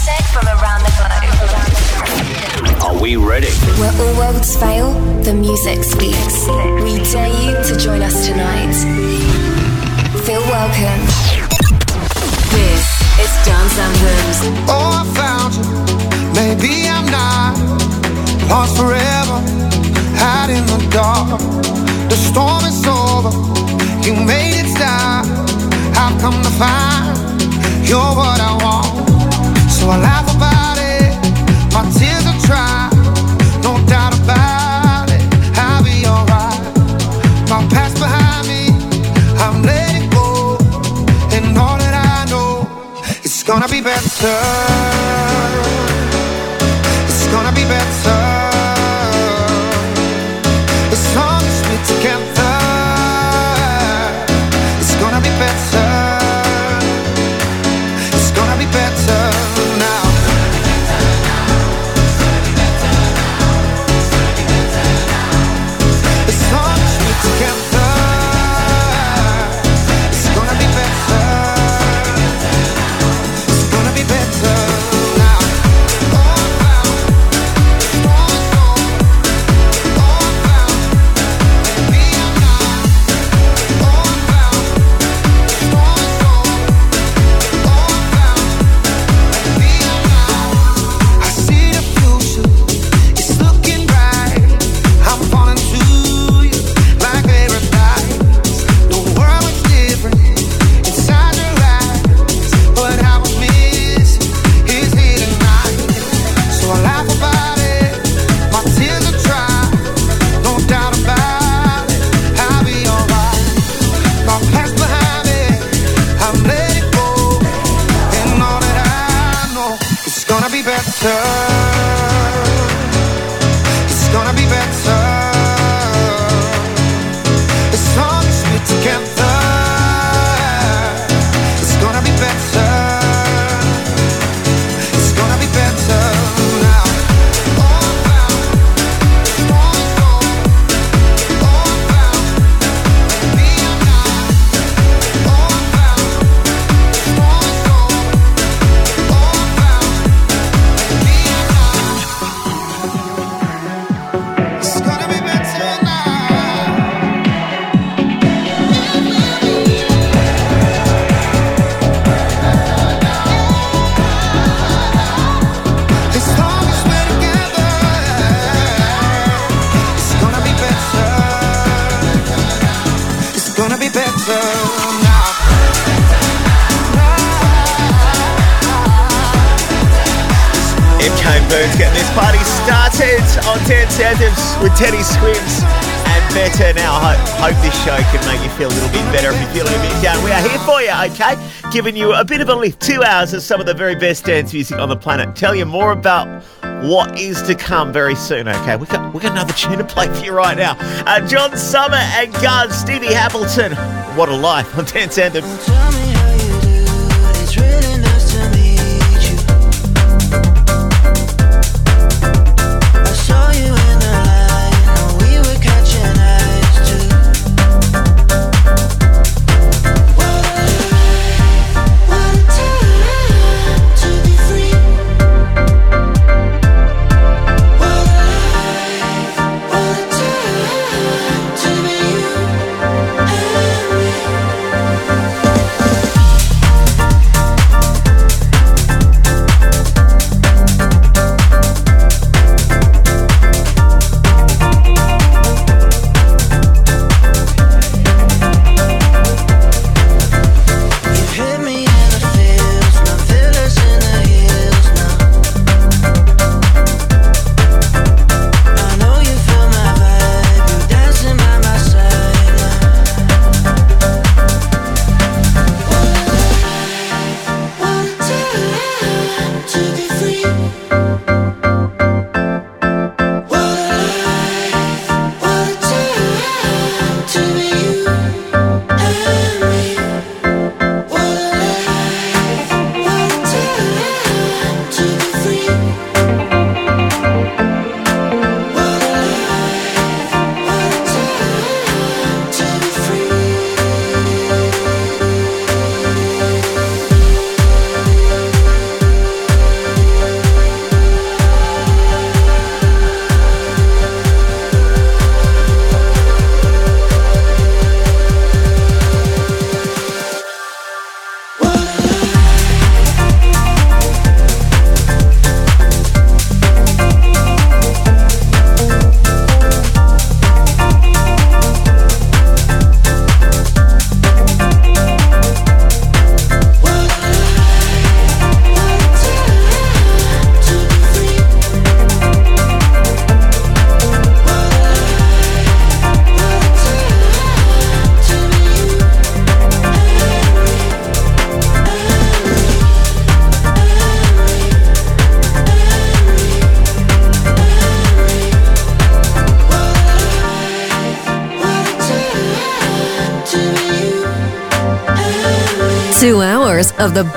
music from around the globe. Are we ready? Where all worlds fail, the music speaks. We dare you to join us tonight. Feel welcome. This is Dance Anthems. Oh, I found you. Maybe I'm not lost forever, out in the dark. The storm is over. You made it stop. I've come to find you're what I want. Gonna be better. It's gonna be better. Show can make you feel a little bit better if you're feeling a bit down. We are here for you, okay? Giving you a bit of a lift. Two hours of some of the very best dance music on the planet. Tell you more about what is to come very soon, okay? We got, we got another tune to play for you right now. Uh, John Summit and Guz, Stevie Appleton. What a life on Dance Anthems.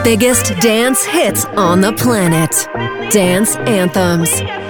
biggest dance hits on the planet. Dance anthems.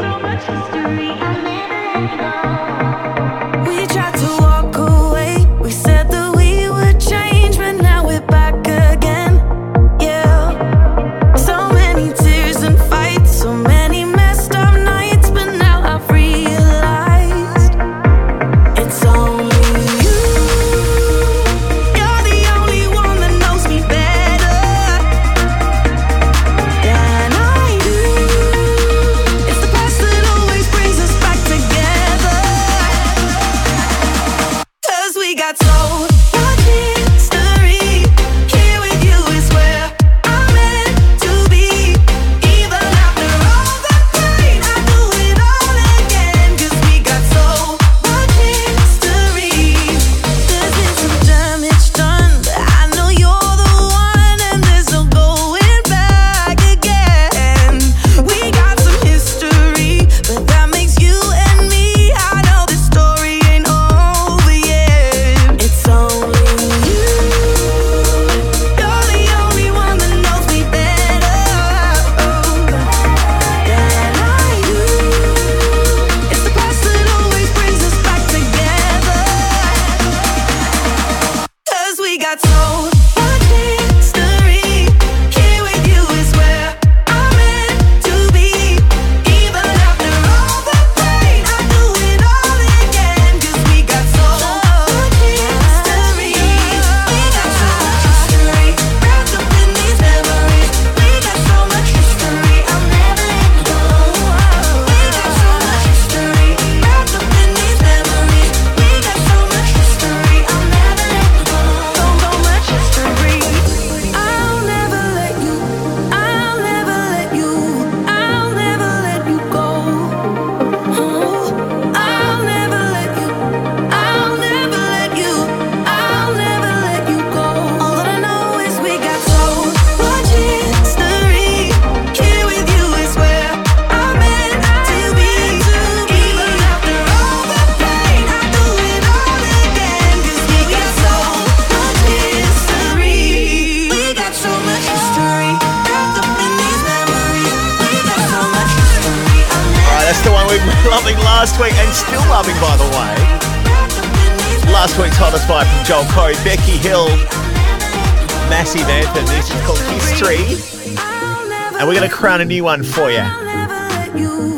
a new one for you.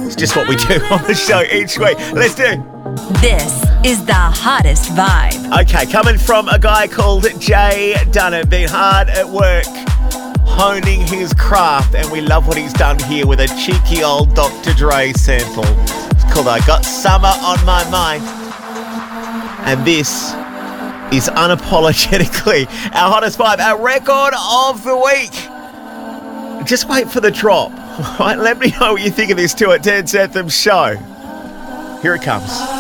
It's just what we do on the show each week. Let's do. This is the hottest vibe. Okay, coming from a guy called Jay Dunham, been hard at work honing his craft, and we love what he's done here with a cheeky old Dr. Dre sample. It's called I Got Summer on My Mind. And this is unapologetically our hottest vibe, our record of the week just wait for the drop. Right? Let me know what you think of this too at Dance Anthems show. Here it comes.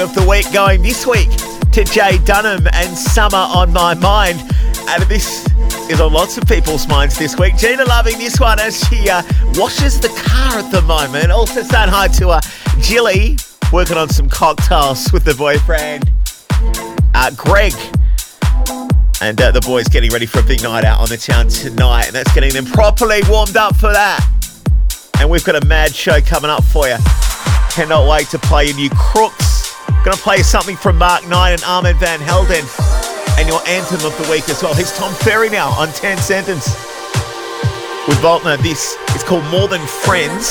Of the week going this week to Jay Dunham and Summer on My Mind. And this is on lots of people's minds this week. Gina loving this one as she uh, washes the car at the moment. Also saying hi to uh, Jilly, working on some cocktails with the boyfriend. Uh, Greg, and uh, the boys getting ready for a big night out on the town tonight. And that's getting them properly warmed up for that. And we've got a mad show coming up for you. Cannot wait to play you new Crooks. Gonna play something from Mark Knight and Armand Van Helden. And your anthem of the week as well. Here's Tom Ferry now on 10 Sentence. With Voltner, this is called More Than Friends.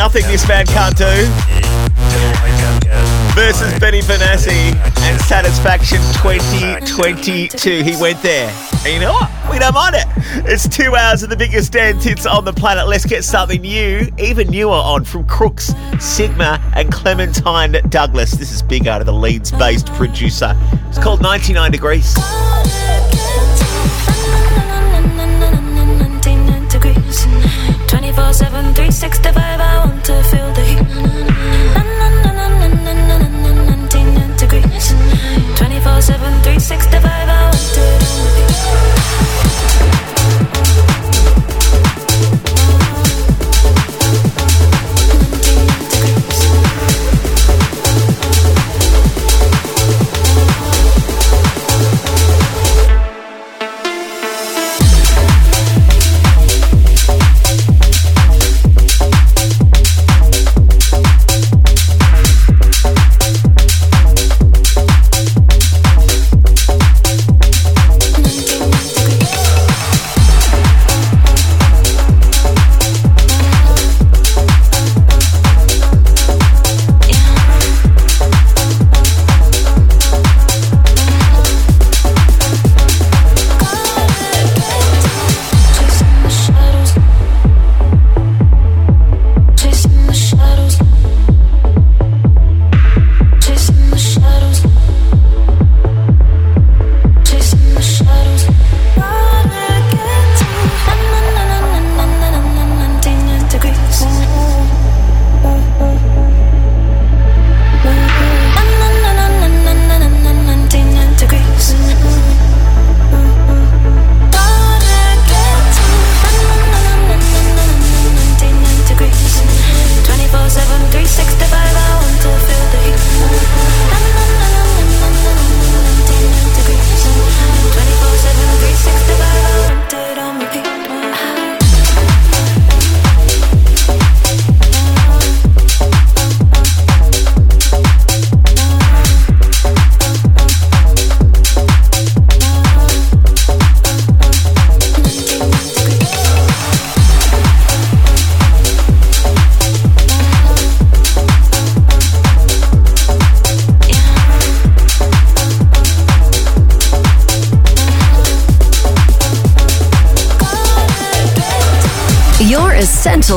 Nothing this man can't do? Versus Benny Benassi and Satisfaction 2022. He went there. And you know what? We don't mind it. It's two hours of the biggest dance hits on the planet. Let's get something new, even newer on from Crooks, Sigma, and Clementine Douglas. This is big out of the Leeds based producer. It's called 99 Degrees. 7, 365, I want to feel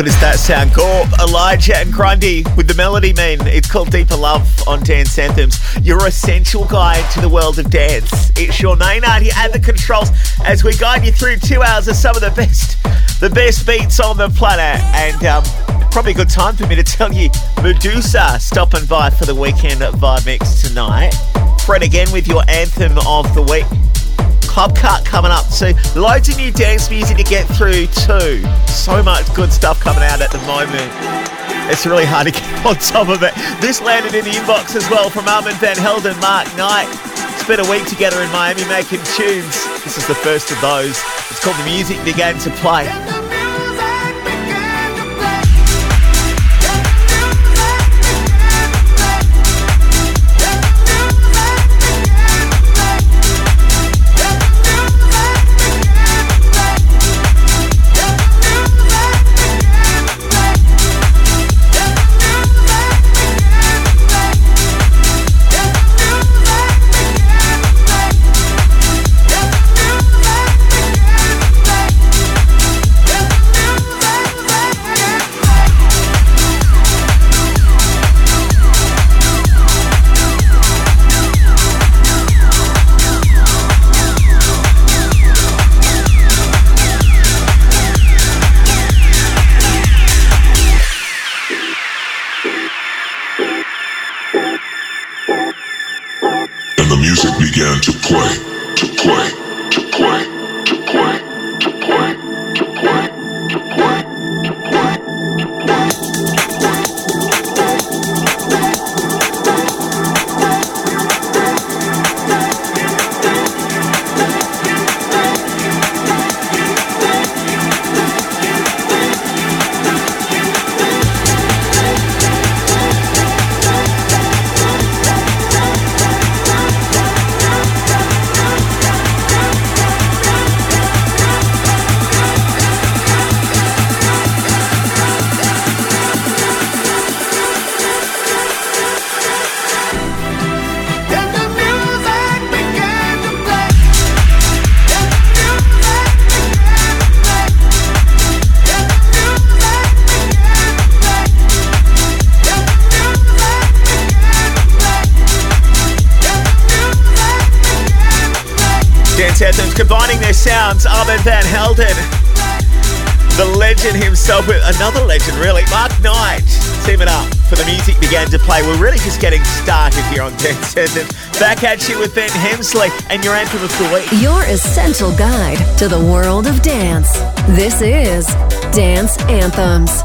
Good does that sound? Gorp, Elijah, and Grundy with the melody mean. It's called Deeper Love on Dance Anthems. Your essential guide to the world of dance. It's Sean Maynard here at the controls as we guide you through two hours of some of the best, the best beats on the planet. And um, probably a good time for me to tell you, Medusa stopping by for the weekend vibe mix tonight. Fred again with your anthem of the week. Club Cut coming up soon. Loads of new dance music to get through too. So much good stuff coming out at the moment. It's really hard to keep on top of it. This landed in the inbox as well from Armand Van Helden, Mark Knight. Spent a week together in Miami making tunes. This is the first of those. It's called The Music Began to Play. Legend with another legend, really, Mark Knight, teaming up for the music began to play. We're really just getting started here on Dance Anthems. Back at you with Ben Hemsley and your anthem of the week. Your essential guide to the world of dance. This is Dance Anthems.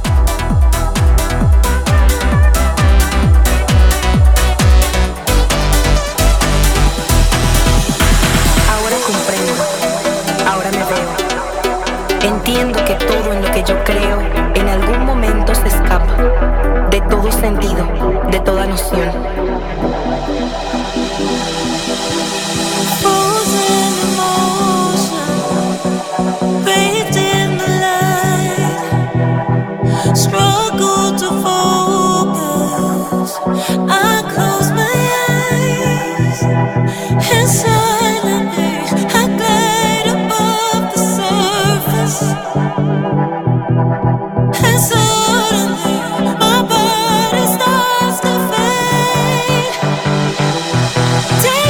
这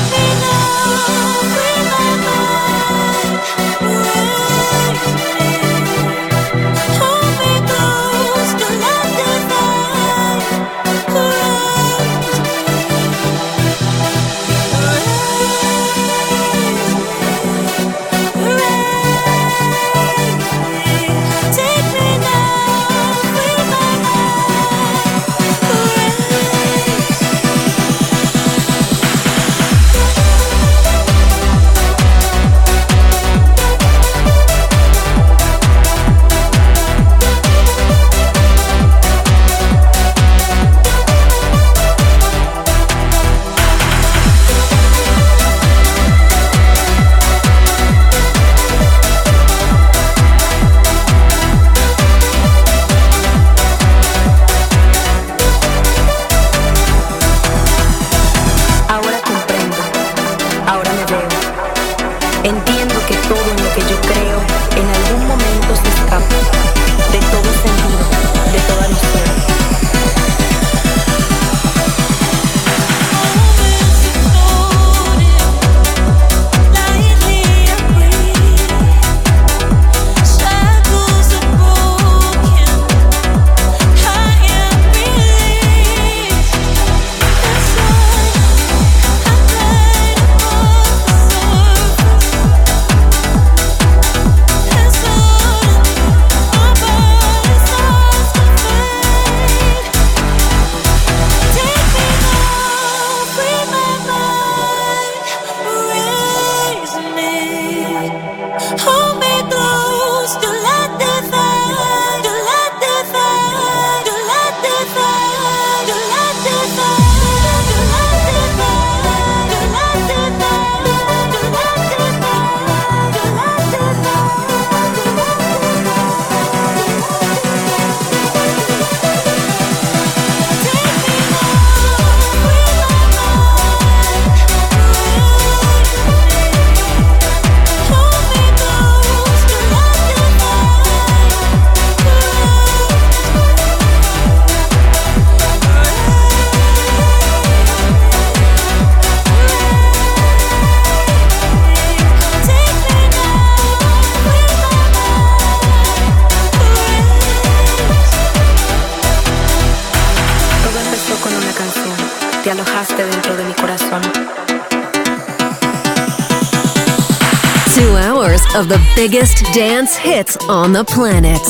of the biggest dance hits on the planet.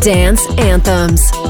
Dance Anthems.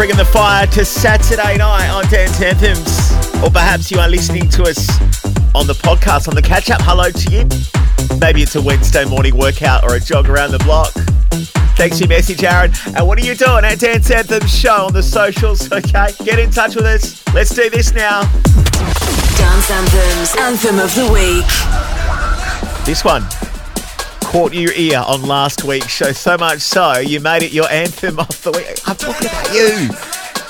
Bringing the fire to Saturday night on Dance Anthems. Or perhaps you are listening to us on the podcast, on the catch up. Hello to you. Maybe it's a Wednesday morning workout or a jog around the block. Thanks for your message, Aaron. And what are you doing at Dance Anthem Show on the socials? Okay, get in touch with us. Let's do this now. Dance Anthems, Anthem of the Week. This one caught your ear on last week's show so much so you made it your anthem of the week. I'm talking about you.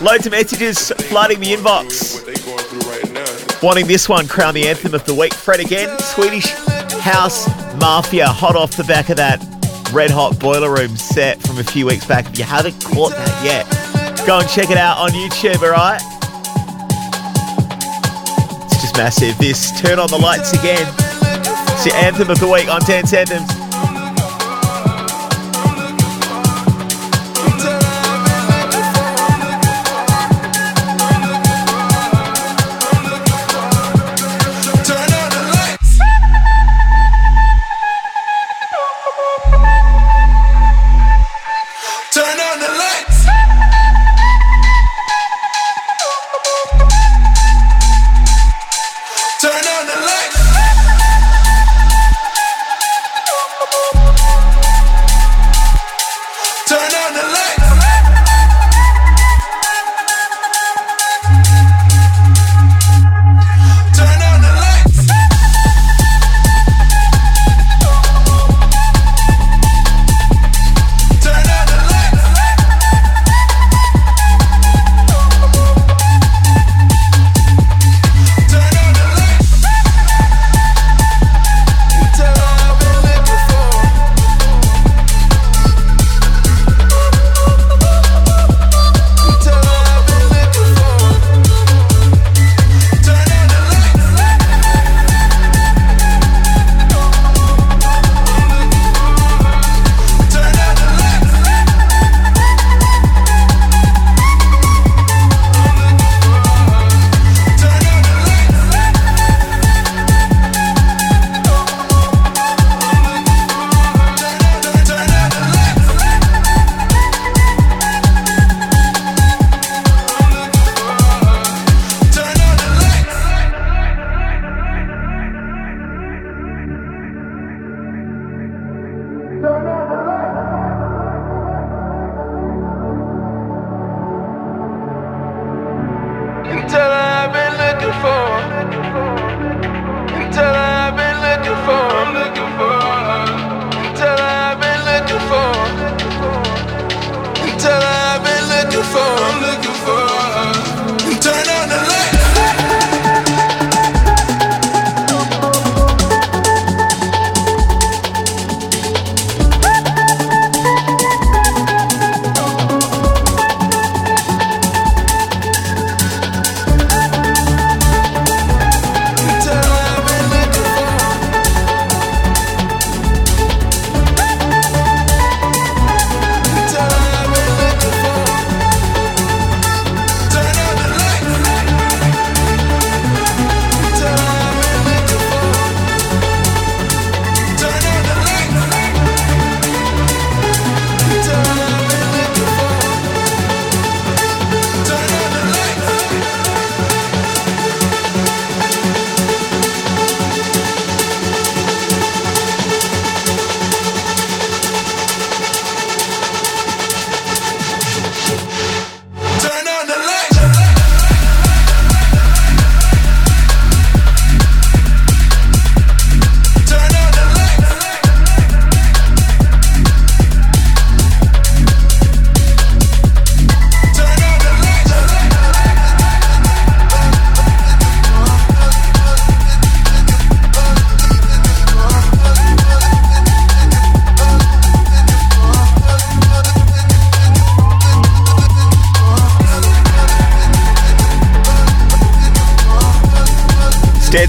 Loads of messages flooding the inbox. Wanting this one crown the anthem of the week. Fred again, Swedish House Mafia, hot off the back of that red hot boiler room set from a few weeks back. If you haven't caught that yet, go and check it out on YouTube, alright? It's just massive. This turn on the lights again. It's your anthem of the week on Dance Anthems.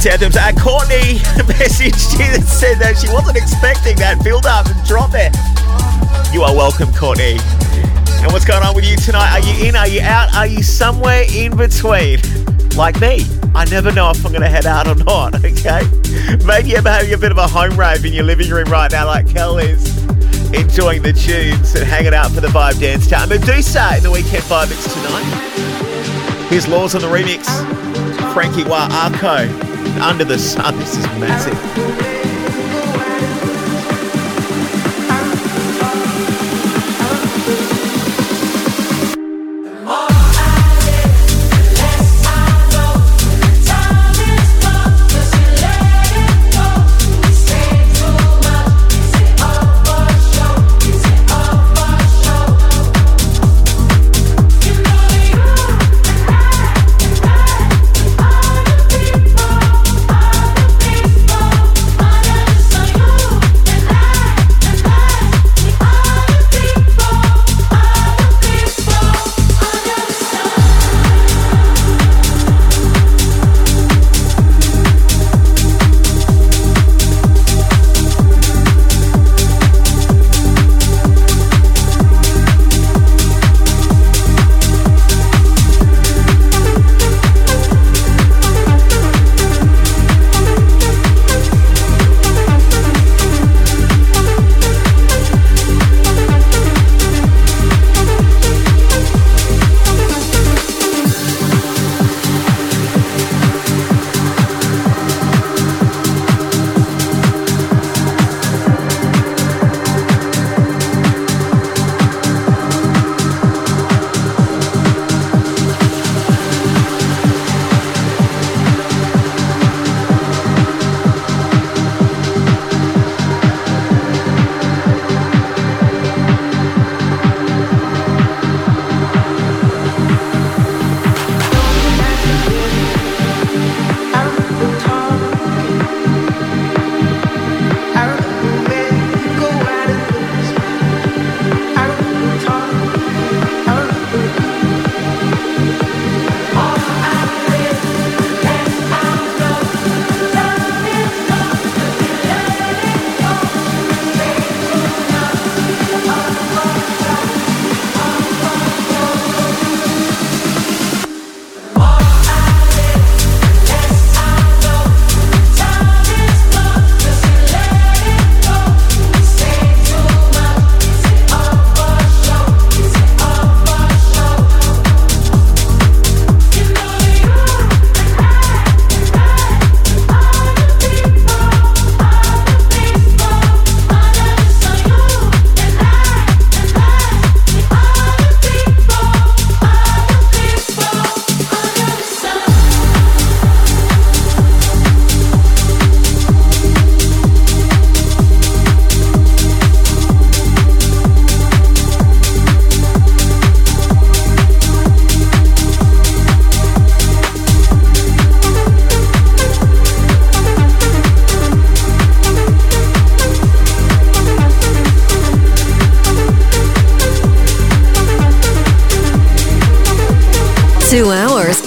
Dance Anthems. Uh, Courtney messaged you that said that she wasn't expecting that build up and drop there. You are welcome, Courtney. And what's going on with you tonight? Are you in? Are you out? Are you somewhere in between? Like me. I never know if I'm going to head out or not, okay? Maybe you're having a bit of a home rave in your living room right now, like Kel is. enjoying the tunes and hanging out for the Vibe Dance Time. Meduza in the weekend vibe mix tonight. Here's Laws on the remix. Frankie Wa Arco. Under the Sun. This is massive.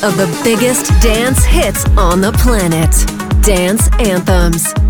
Of the biggest dance hits on the planet. Dance anthems.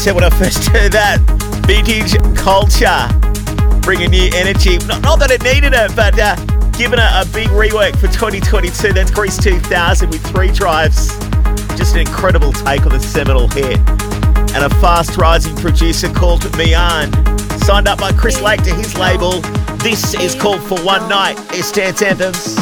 Said when I first heard that. Vintage culture, bringing new energy. Not, not that it needed it, but uh, giving it a big rework for 2022. That's Greece 2000 with three drives. Just an incredible take on the seminal hit. And a fast rising producer called Mian. Signed up by Chris Lake to his label. This is called For One Night. It's Dance Anthems.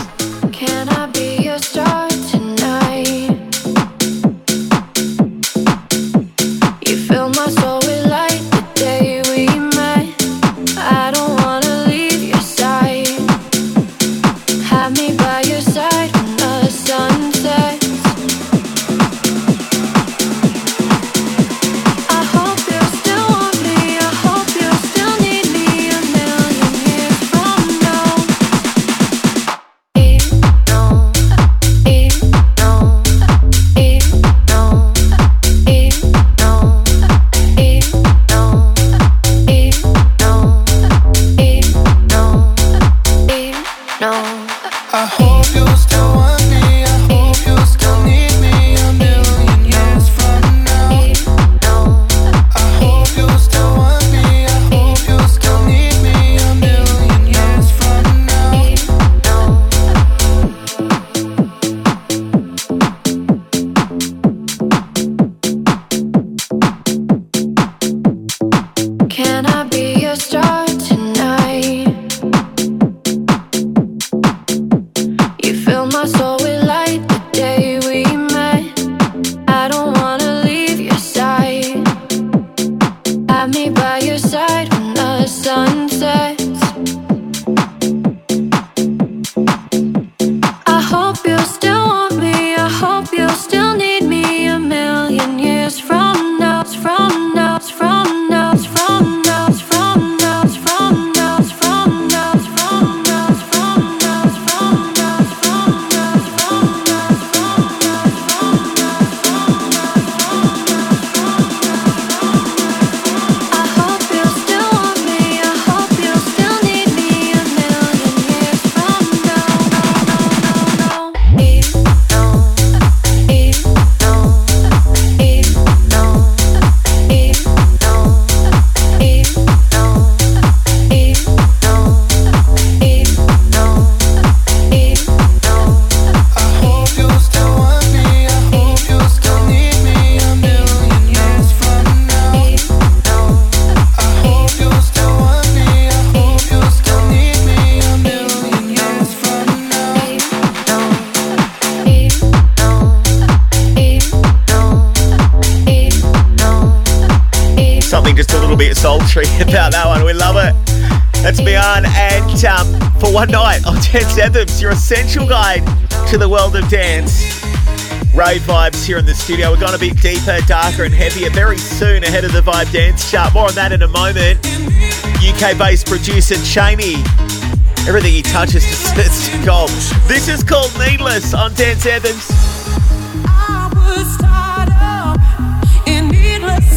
That's Mian and um, for one night on Dance Anthems, your essential guide to the world of dance. Rave vibes here in the studio. We're going to be deeper, darker, and heavier very soon ahead of the Vibe Dance Chart. More on that in a moment. UK based producer Cheney. Everything he touches just turns to gold. This is called Needless on Dance Anthems. I was tied up in needless.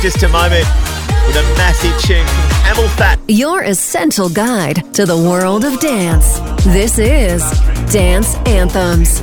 just a moment with a massive tune from CamelPhat. Your essential guide to the world of dance. This is Dance Anthems.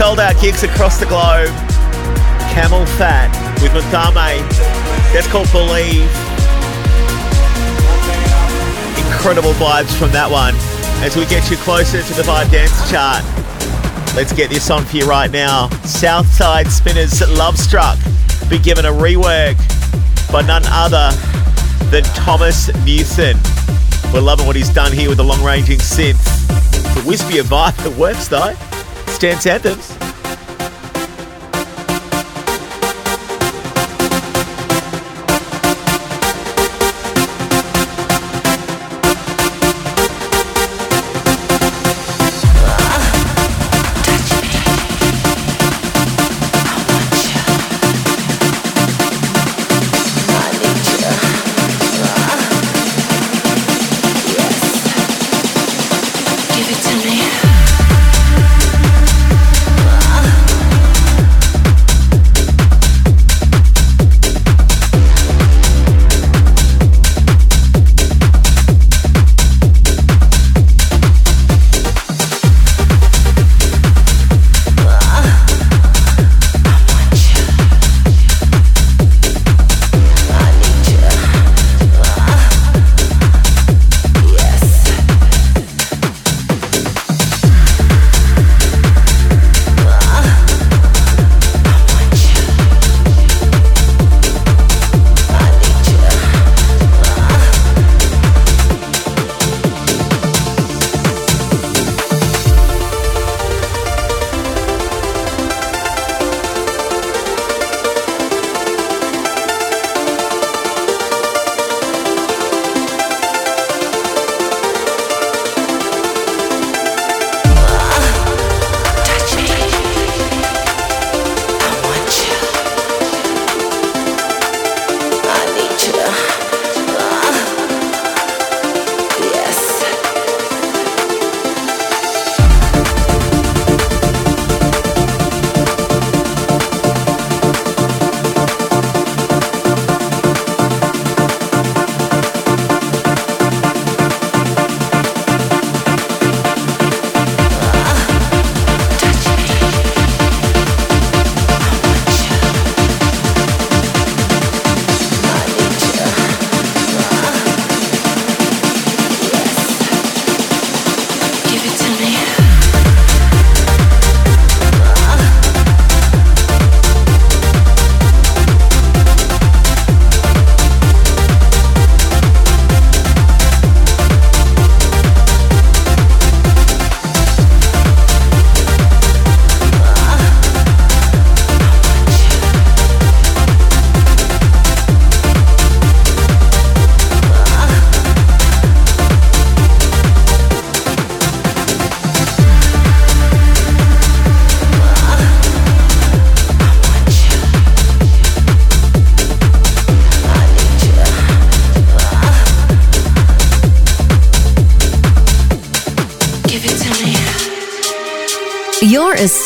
Sold out gigs across the globe. Camel Fat with Mathame. That's called Believe. Incredible vibes from that one. As we get you closer to the Vibe Dance chart, let's get this on for you right now. Southside Spinners Luvstruck be given a rework by none other than Thomas Newson. We're loving what he's done here with the long ranging synth. A wispier vibe that works though. It's Dance Anthems.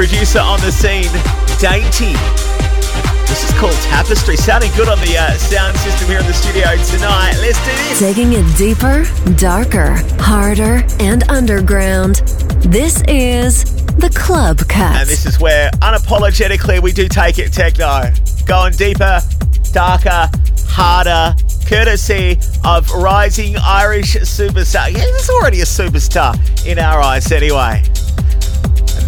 Producer on the scene, Dainty. This is called Tapestry. Sounding good on the uh, sound system here in the studio tonight. Let's do this. Taking it deeper, darker, harder, and underground. This is the Club Cut. And this is where unapologetically we do take it techno. Going deeper, darker, harder, courtesy of rising Irish superstar. Yeah, he's already a superstar in our eyes anyway.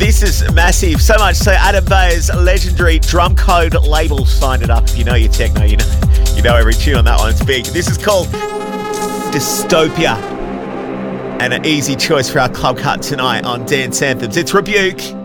This is massive, so much so Adam Beyer's legendary drum code label signed it up. If you know your techno, you know you know every tune on that one. It's big. This is called Dystopia. And an easy choice for our club cut tonight on Dance Anthems. It's Rebuke.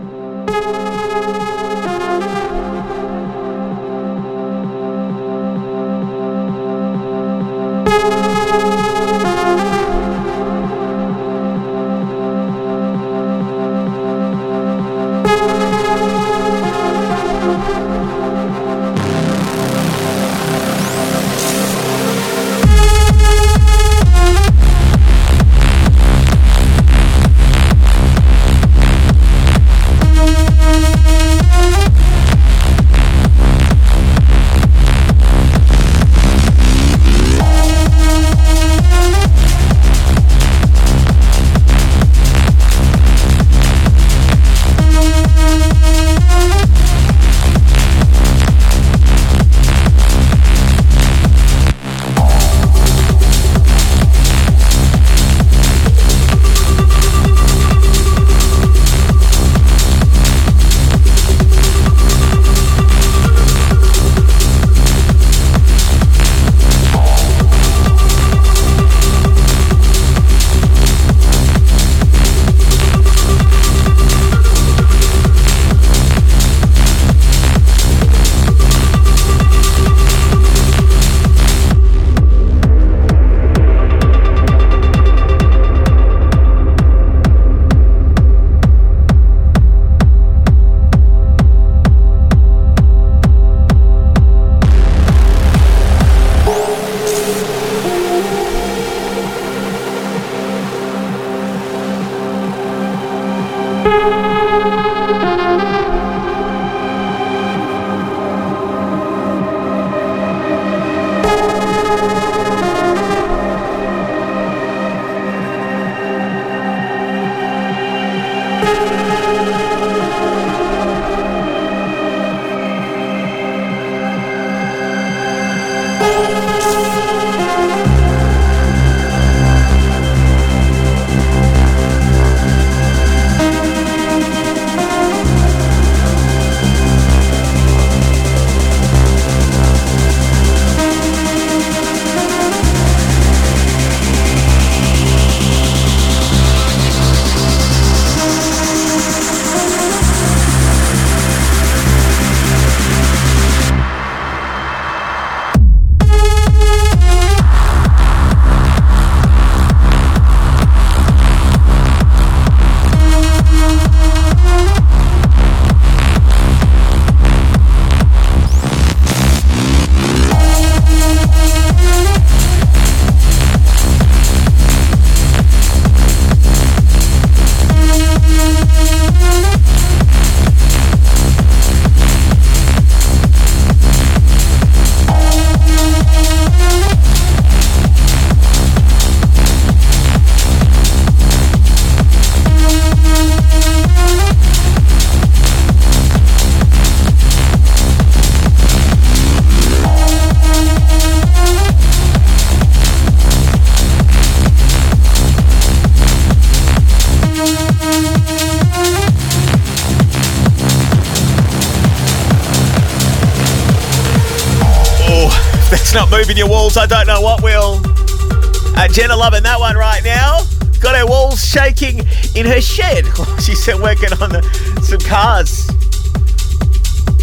Moving your walls, I don't know what will. Uh, Jenna loving that one right now. Got her walls shaking in her shed. She's working on the, some cars.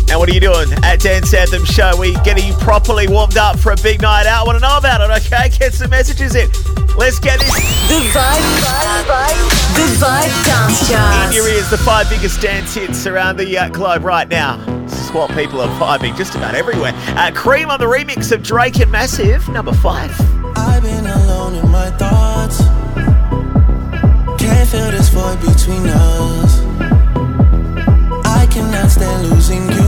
And what are you doing at Dance Anthem Show? We getting you properly warmed up for a big night out. Want to know about it? Okay, get some messages in. Let's get this. The Vibe, vibe, vibe, The Vibe Dance chart. In your ears, the five biggest dance hits around the uh, globe right now what people are vibing just about everywhere. Uh, Cream on the remix of Drake and Massive, number five. I've been alone in my thoughts. Can't this void between us. I cannot stand losing you.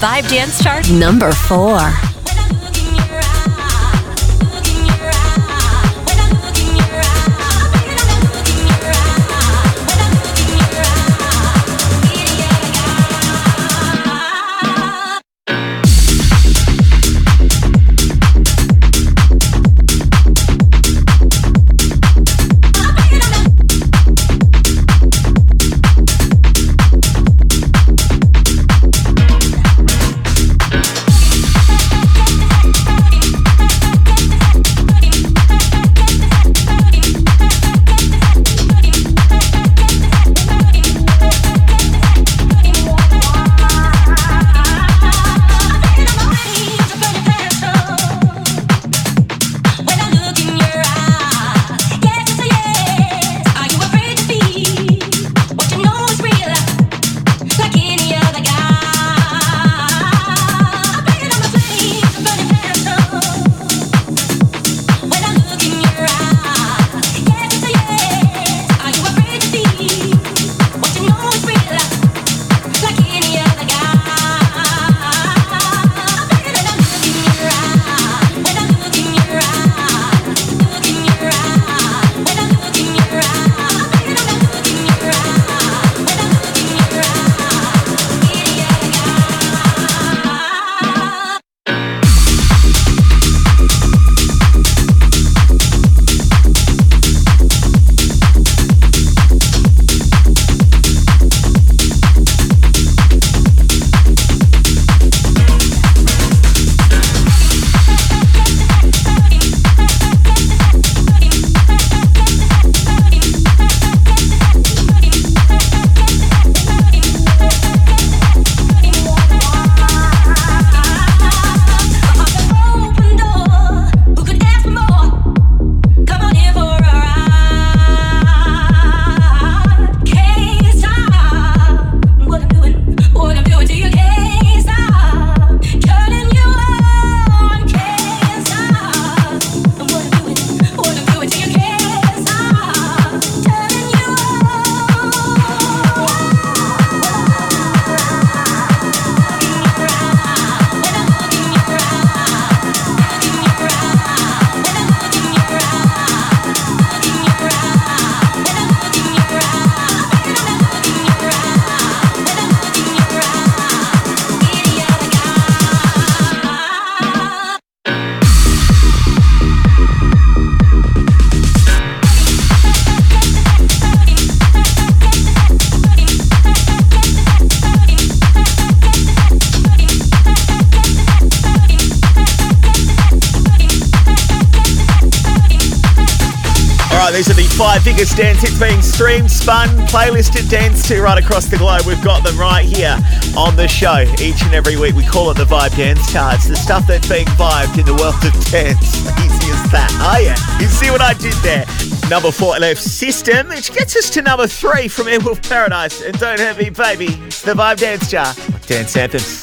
Vibe Dance Chart. Number four. Five biggest dance hits being streamed, spun, playlisted, danced to right across the globe. We've got them right here on the show each and every week. We call it the Vibe Dance Charts, the stuff that's being vibed in the world of dance. Easy as that. Oh yeah, you see what I did there? Number four left system, which gets us to number three from Airwolf Paradise. And don't hurt me, baby. The Vibe Dance Chart. Dance anthems.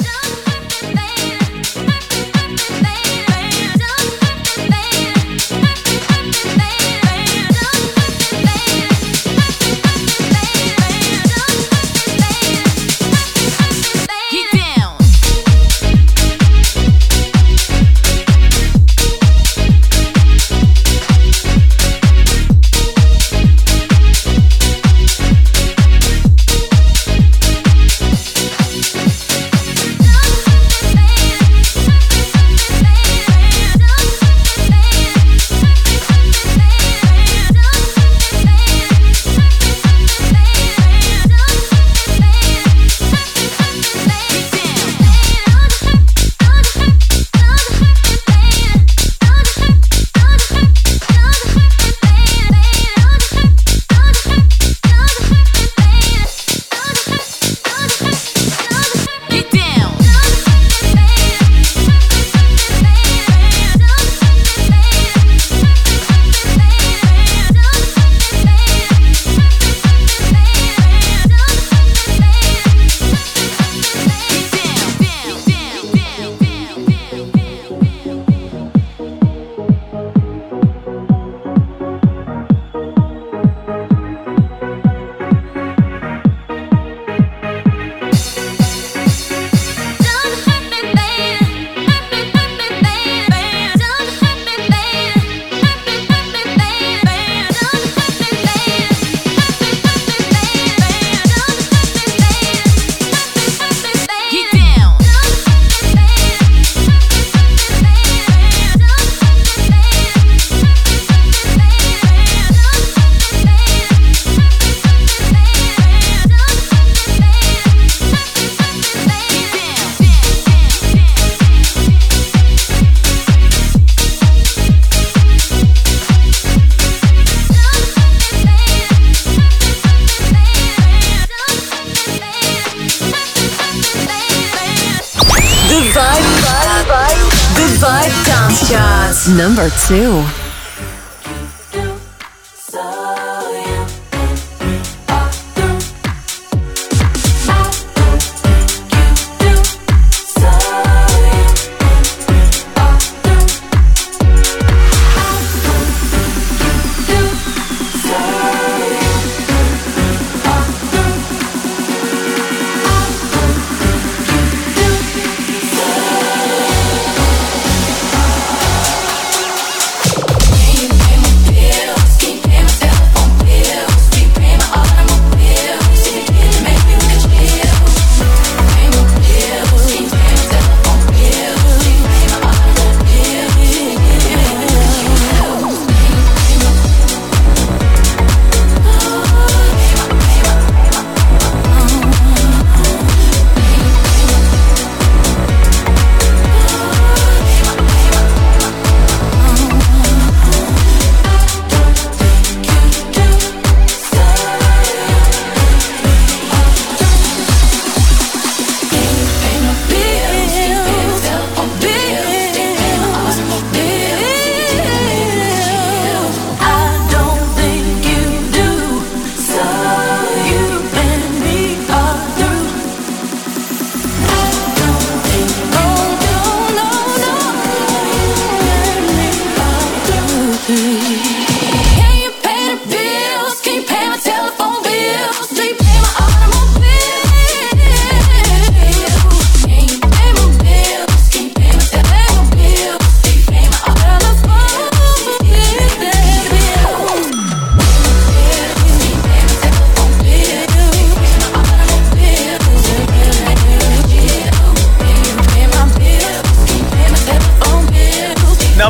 Number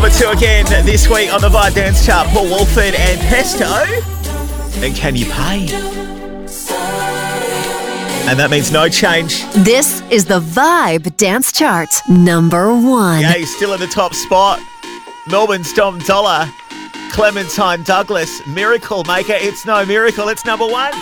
Number two again this week on the Vibe Dance Chart, Paul Walford and Pesto. and Can You Pay? And that means no change. This is the Vibe Dance Chart, number one. Yeah, still in the top spot. Melbourne's Dom Dolla, Clementine Douglas, Miracle Maker. It's no miracle, it's number one.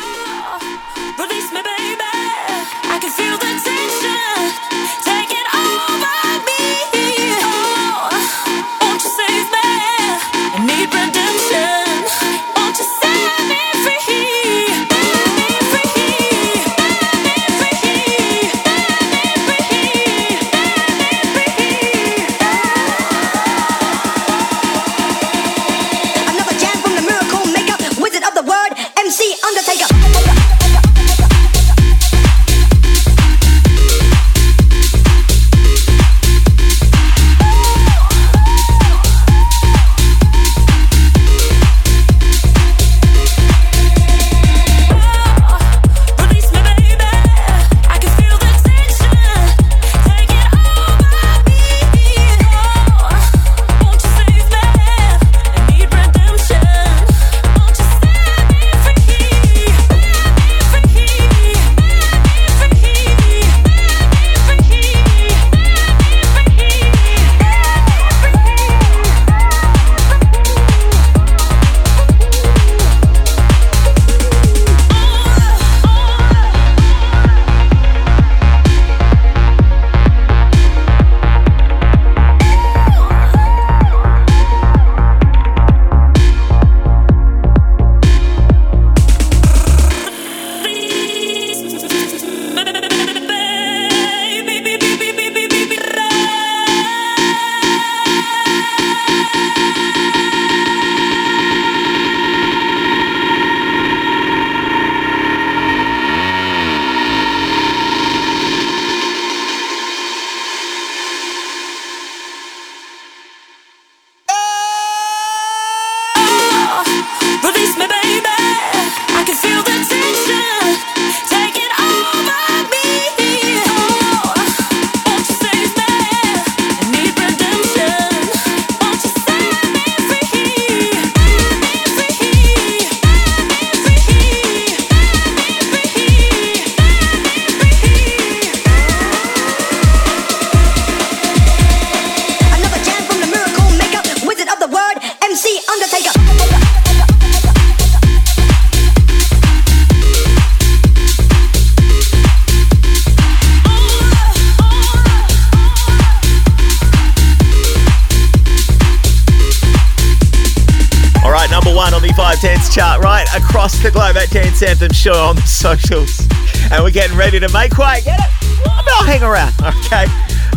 show on the socials. And we're getting ready to make way. Get it? I'll hang around, okay?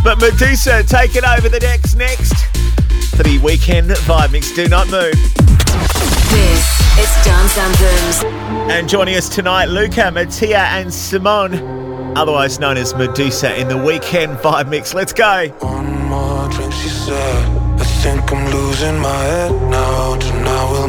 But Meduza taking over the decks next for the weekend vibe mix. Do not move. This is Dance Anthems. And joining us tonight, Luca, Mattia, and Simone, otherwise known as Meduza, in the weekend vibe mix. Let's go. One more drink, she said. I think I'm losing my head now. Tonight will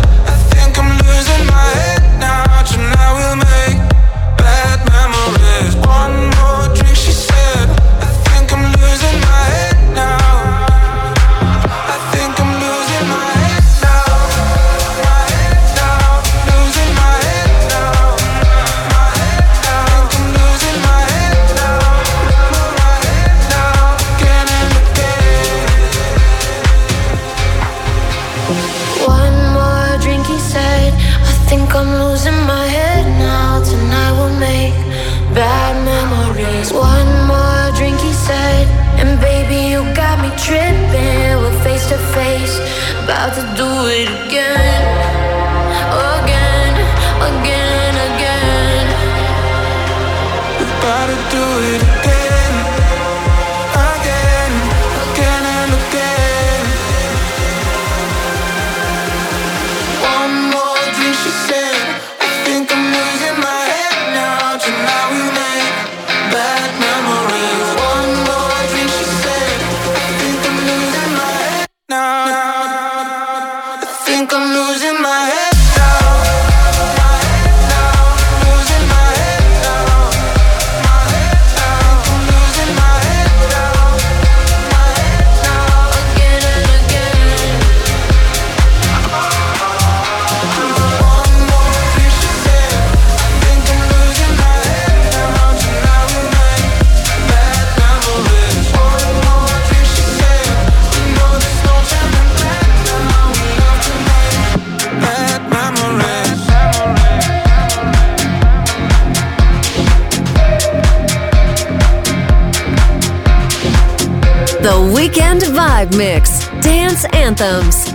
Weekend Vibe Mix. Dance Anthems.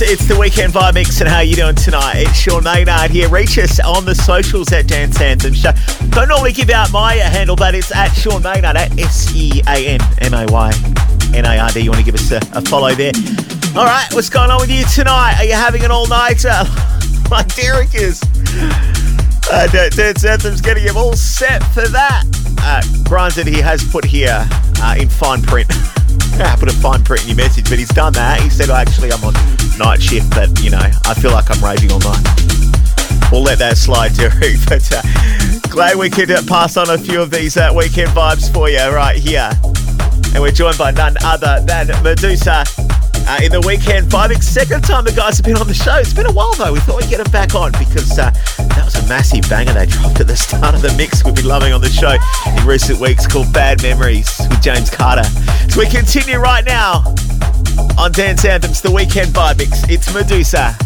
It's the weekend vibe mix, and how you doing tonight? It's Sean Maynard here. Reach us on the socials at Dance Anthem Show. Don't normally give out my handle, but it's at Sean Maynard, at S E A N M A Y N A R D. You want to give us a, a follow there? All right, what's going on with you tonight? Are you having an all nighter like Derek is? Uh, Dance Anthem's getting him all set for that. Uh, granted, he has put here uh, in fine print. I put a fine print in your message, but he's done that. He said, oh, actually, I'm on night shift, but, you know, I feel like I'm raving all night. We'll let that slide, Derek. But uh, glad we could uh, pass on a few of these uh, weekend vibes for you right here. And we're joined by none other than Meduza uh, in the weekend vibing. Second time the guys have been on the show. It's been a while though. We thought we'd get them back on because uh, that was a massive banger they dropped at the start of the mix we've been loving on the show in recent weeks called Bad Memories with James Carter. So we continue right now on Dance Anthems, the weekend vibe mix. It's Meduza.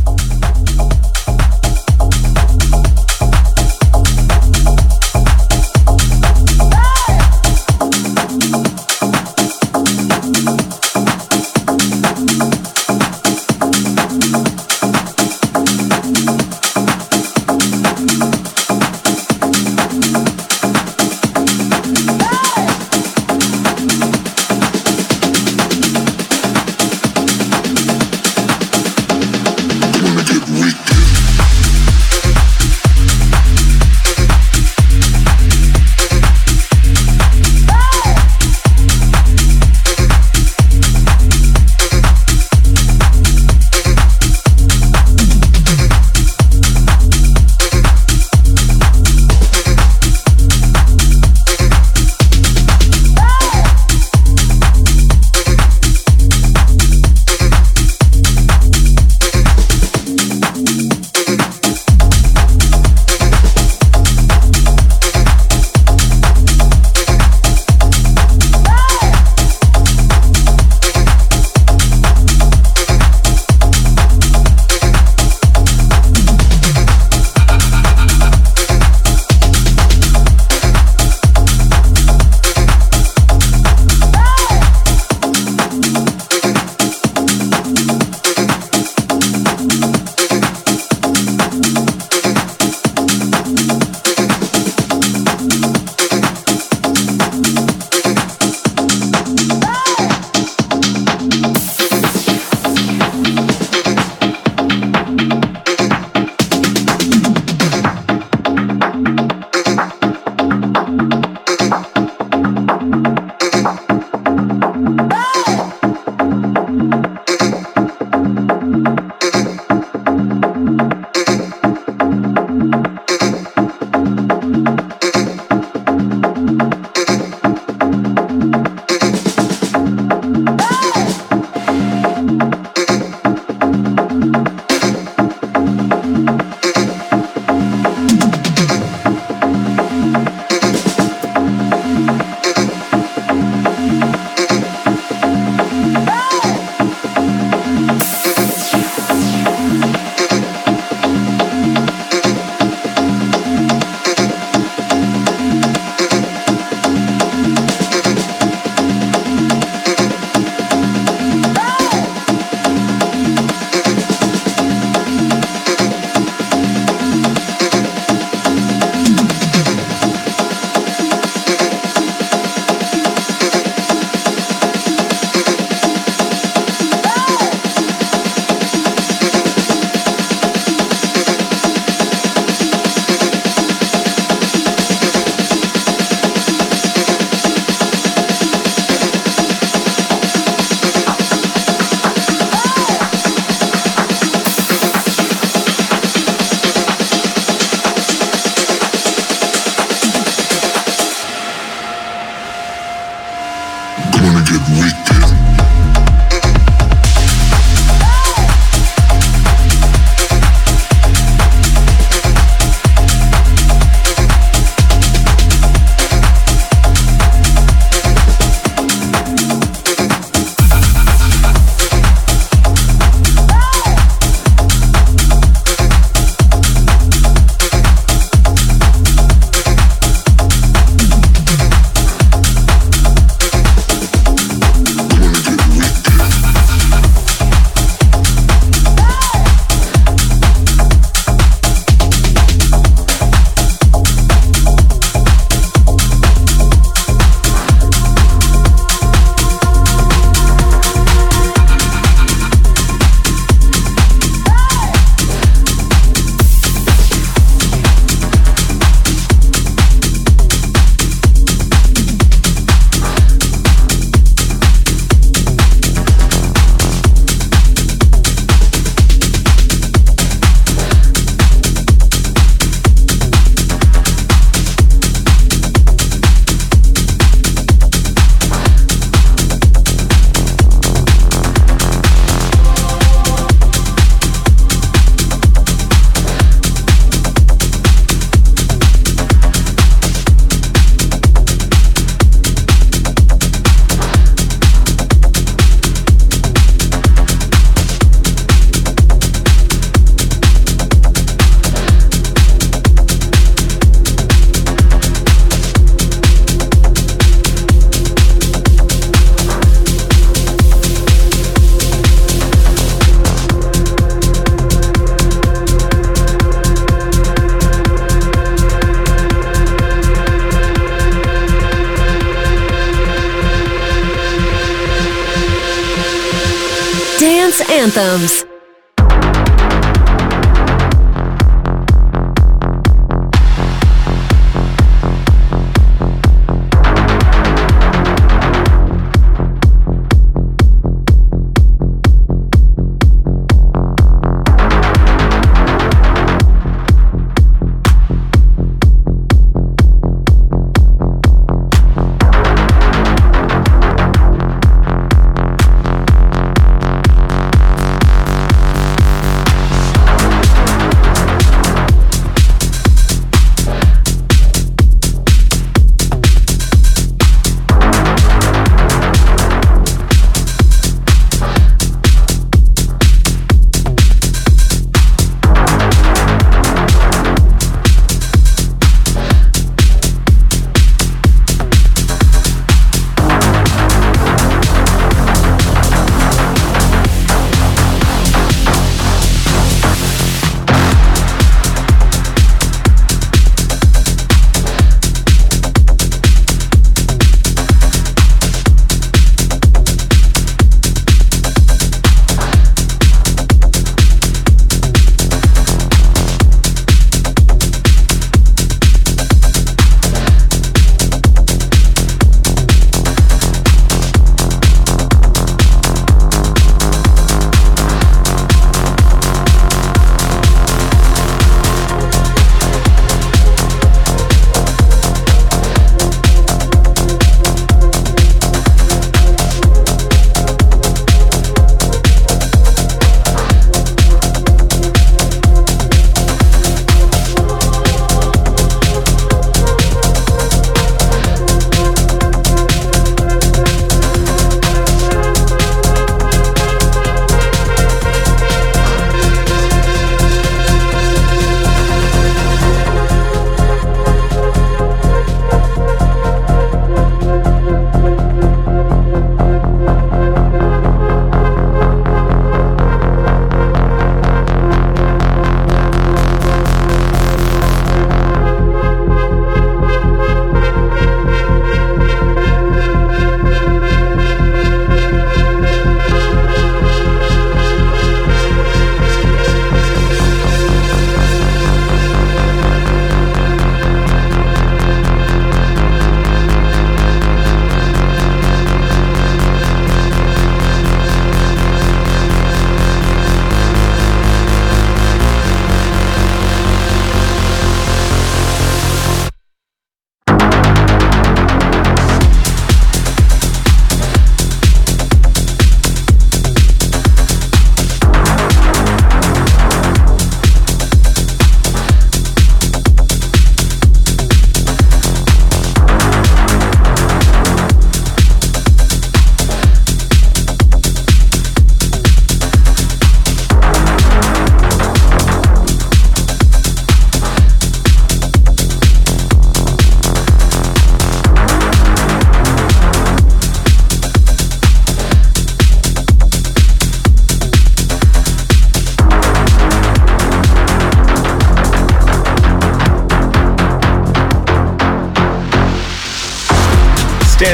Anthems.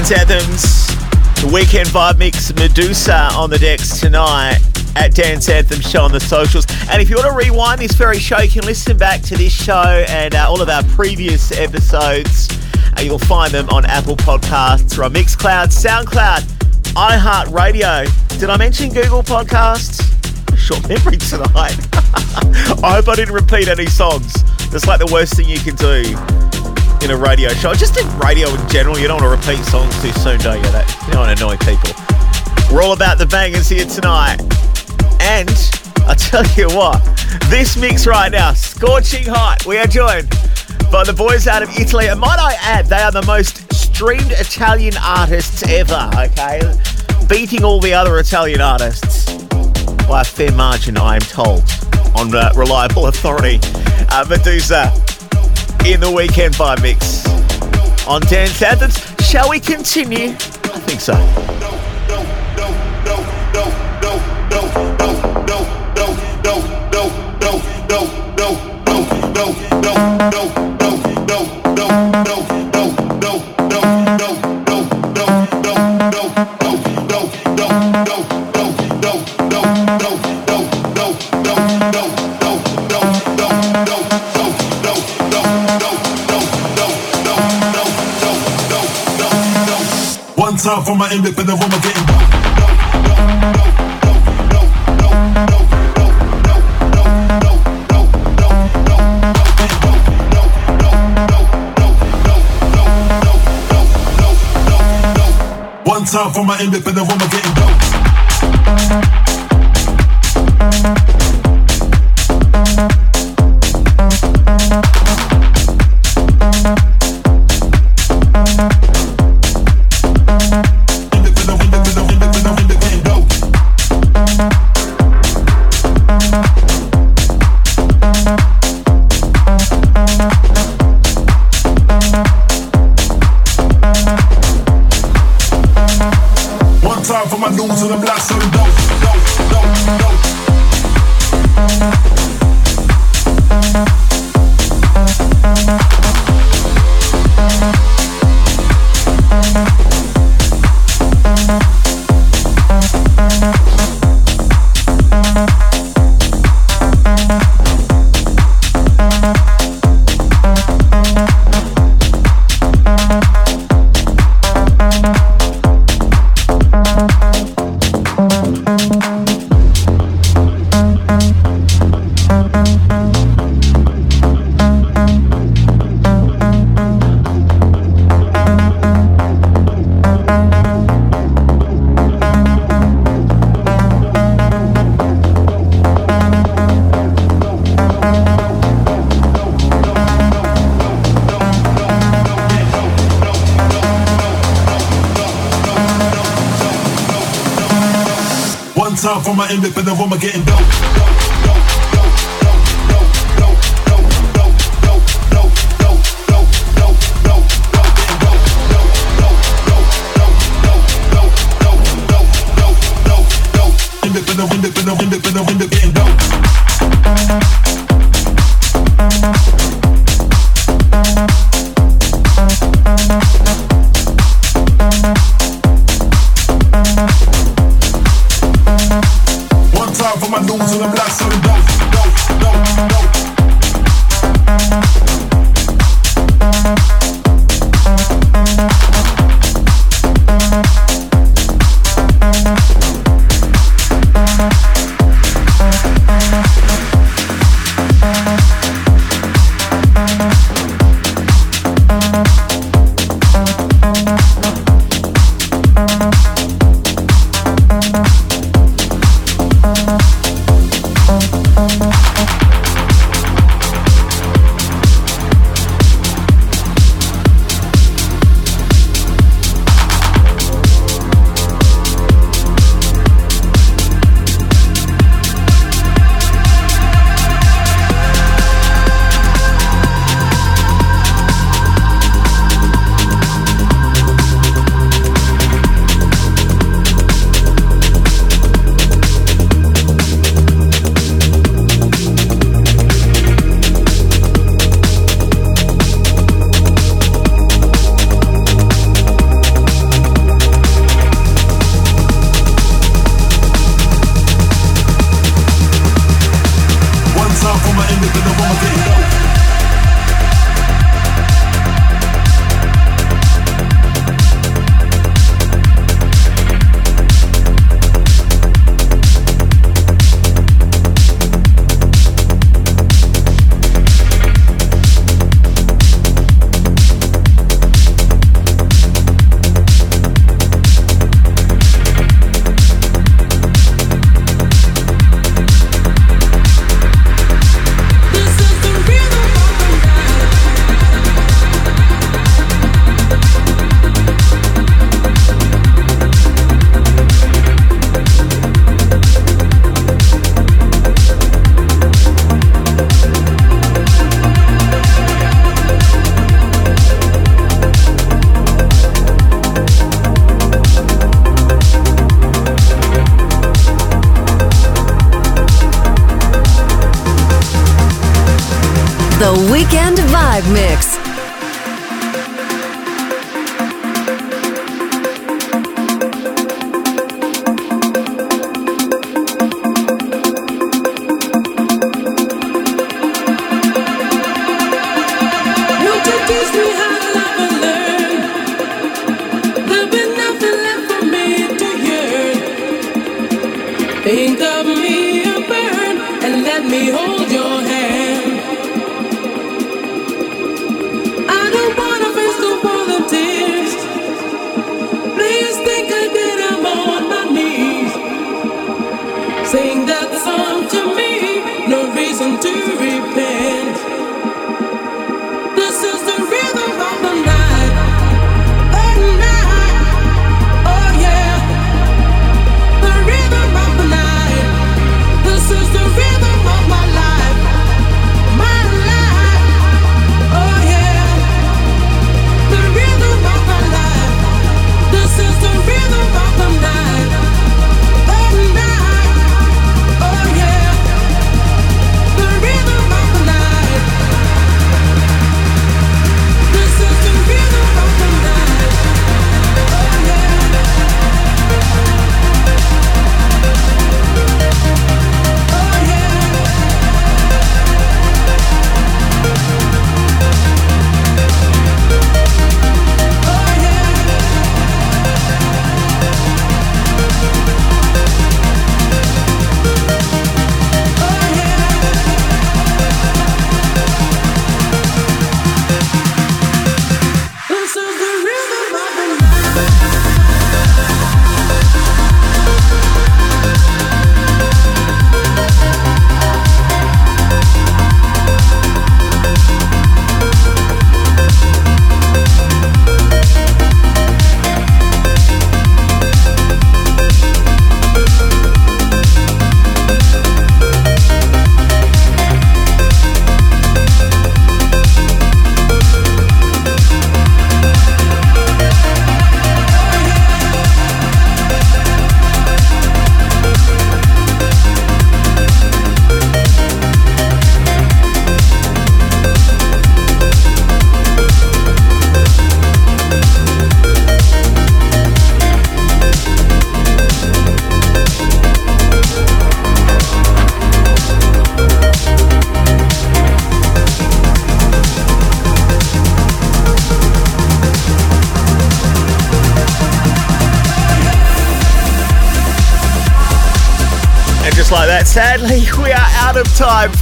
Dance Anthems, the weekend vibe mix, Meduza on the decks tonight at Dance Anthem Show on the socials. And if you want to rewind this very show, you can listen back to this show and uh, all of our previous episodes. Uh, you'll find them on Apple Podcasts or on Mixcloud, SoundCloud, iHeartRadio. Did I mention Google Podcasts? Short memory tonight. I hope I didn't repeat any songs. That's like the worst thing you can do in a radio show. Just in radio in general, you don't want to repeat songs too soon, don't you? That you don't want to annoy people. We're all about the bangers here tonight. And I tell you what, this mix right now, scorching hot. We are joined by the boys out of Italy. And might I add, they are the most streamed Italian artists ever, okay? Beating all the other Italian artists by a fair margin, I am told, on uh, reliable authority. Uh, Meduza in the weekend vibe mix on Dance Anthems. Shall we continue? I think so. time for my independent woman getting back. One time for my independent woman getting dope. from my independent woman getting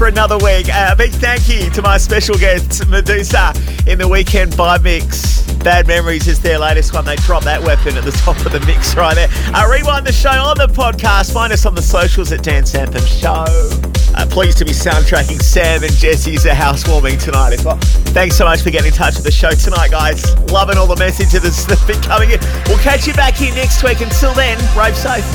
for another week. Uh, a big thank you to my special guest, Meduza, in the weekend by Mix. Bad Memories is their latest one. They dropped that weapon at the top of the mix right there. Uh, rewind the show on the podcast. Find us on the socials at Dance Anthem Show. Uh, pleased to be soundtracking Sam and Jesse's housewarming tonight as well. Thanks so much for getting in touch with the show tonight, guys. Loving all the messages that's been coming in. We'll catch you back here next week. Until then, rave safe.